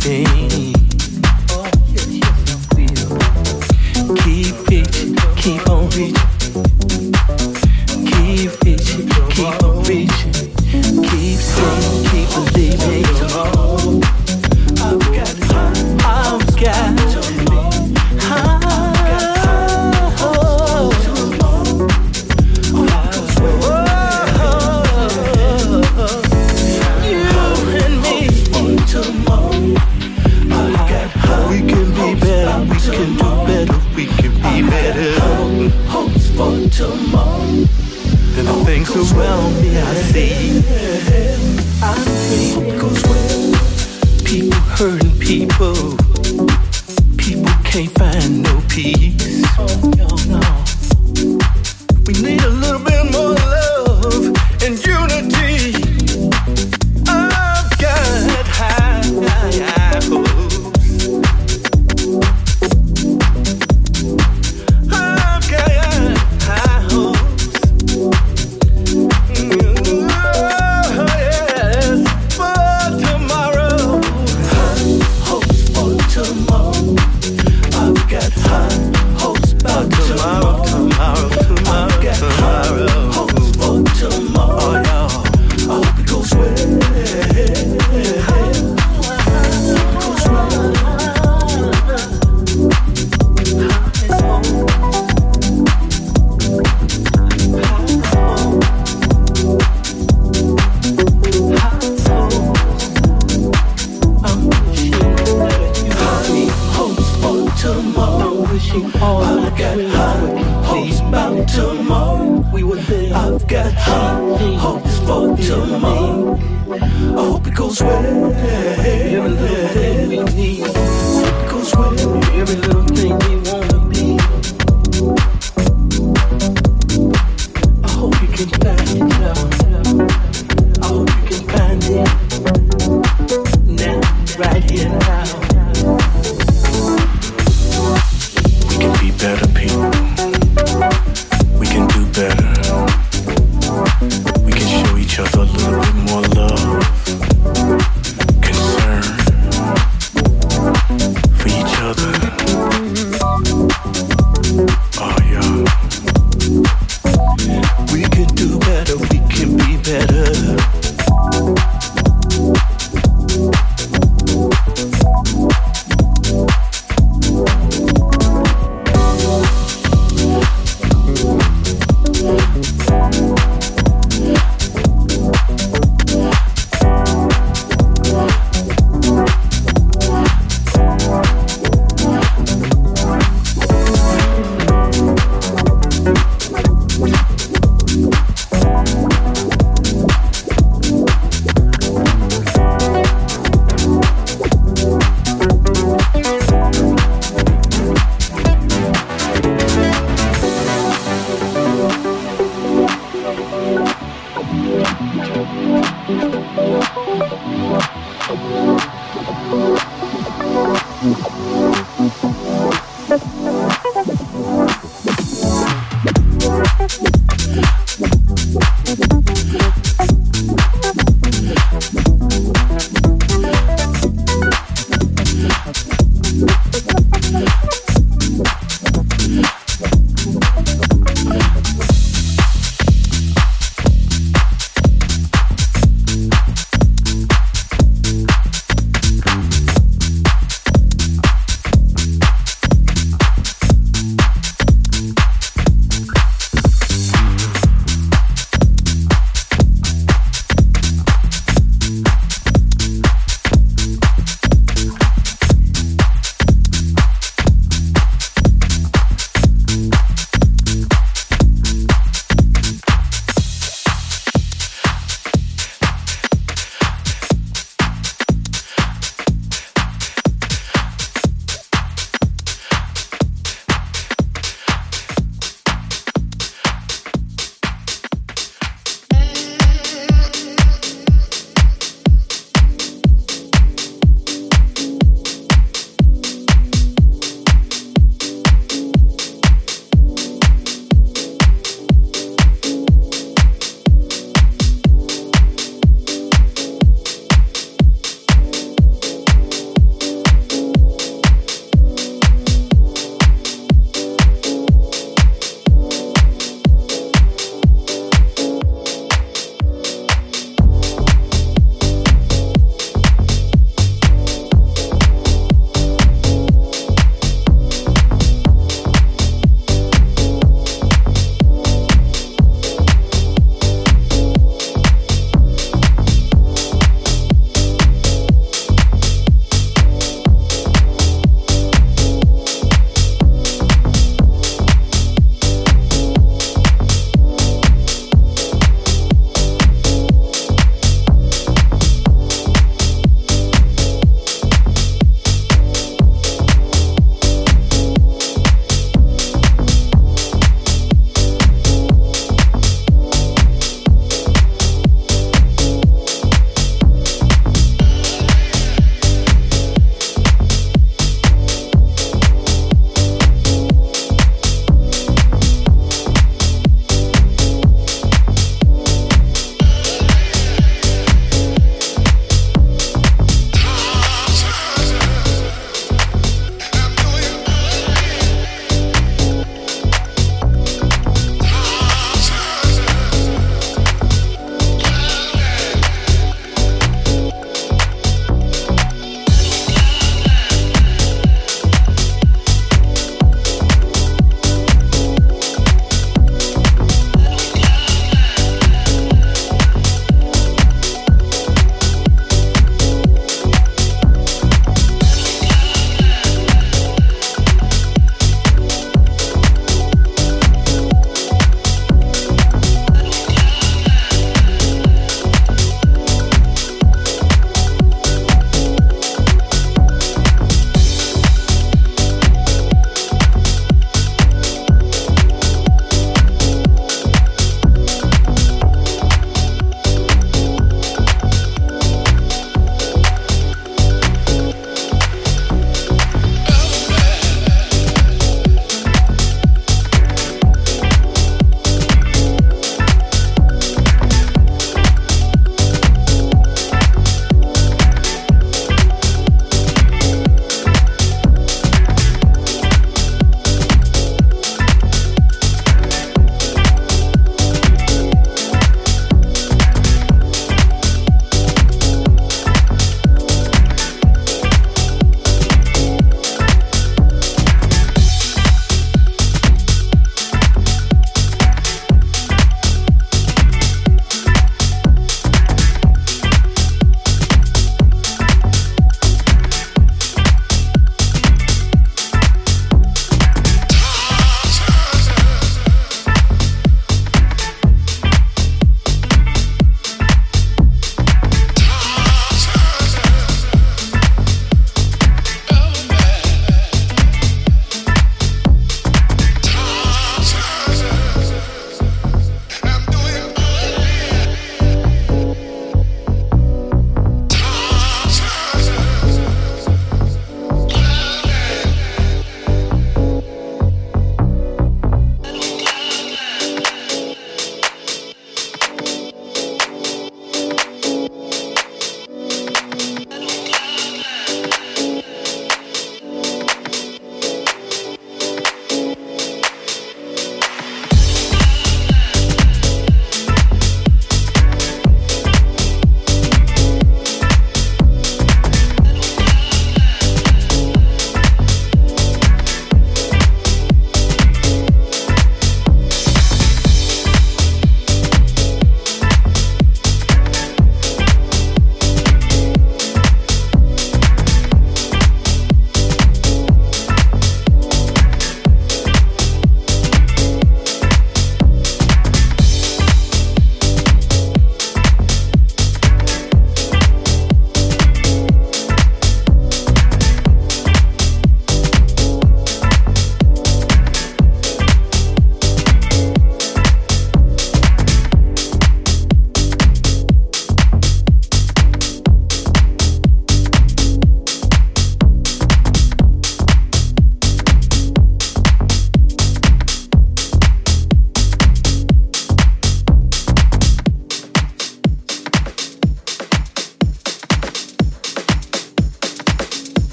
Thing. till tomorrow. I hope it goes well. Every little thing we need. Hope it goes well. Every little thing we need.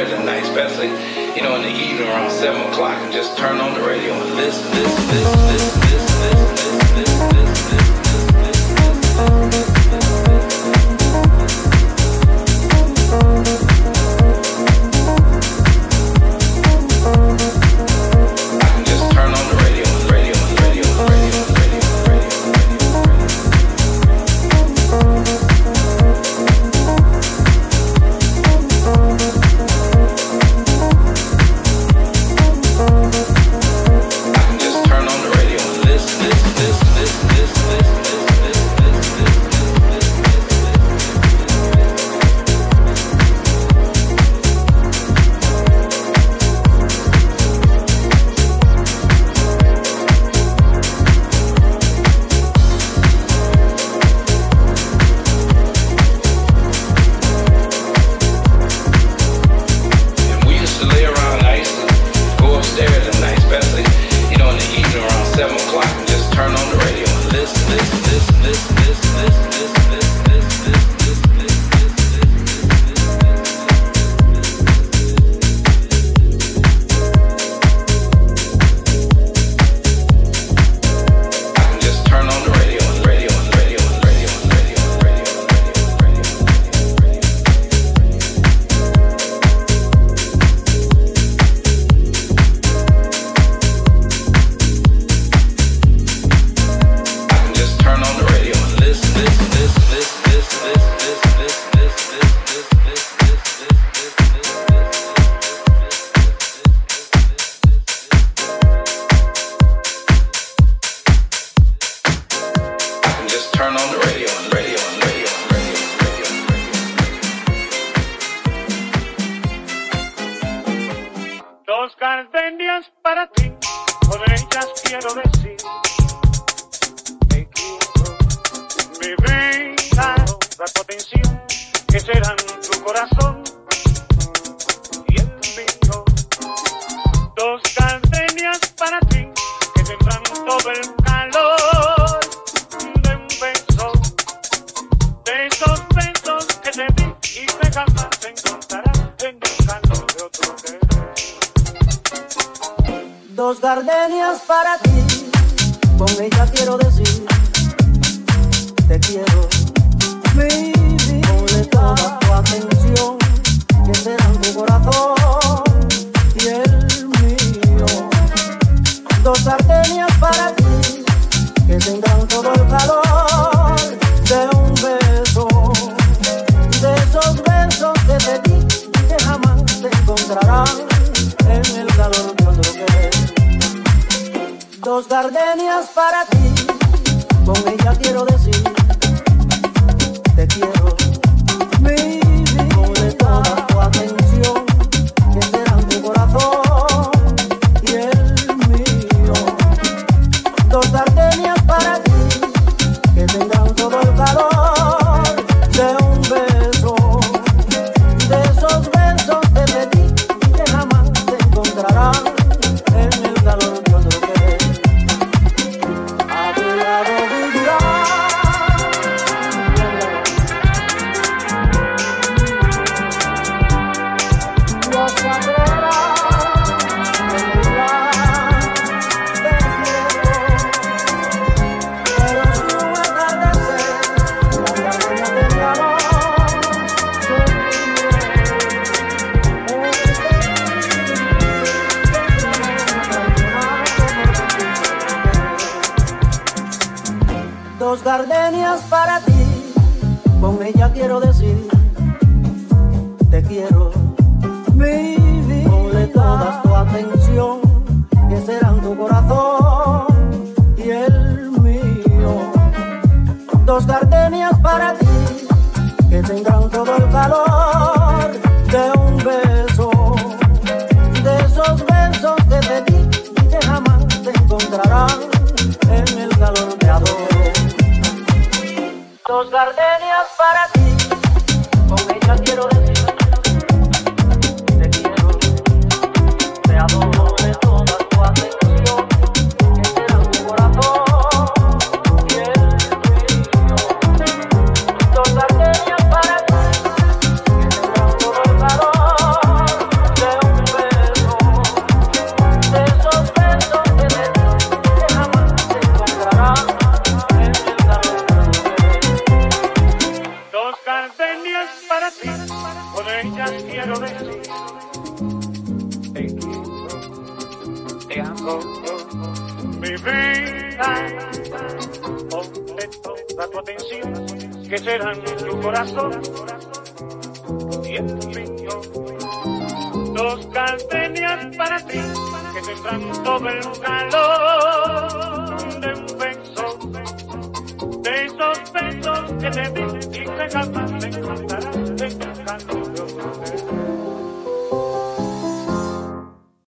Dos gardenias para ti,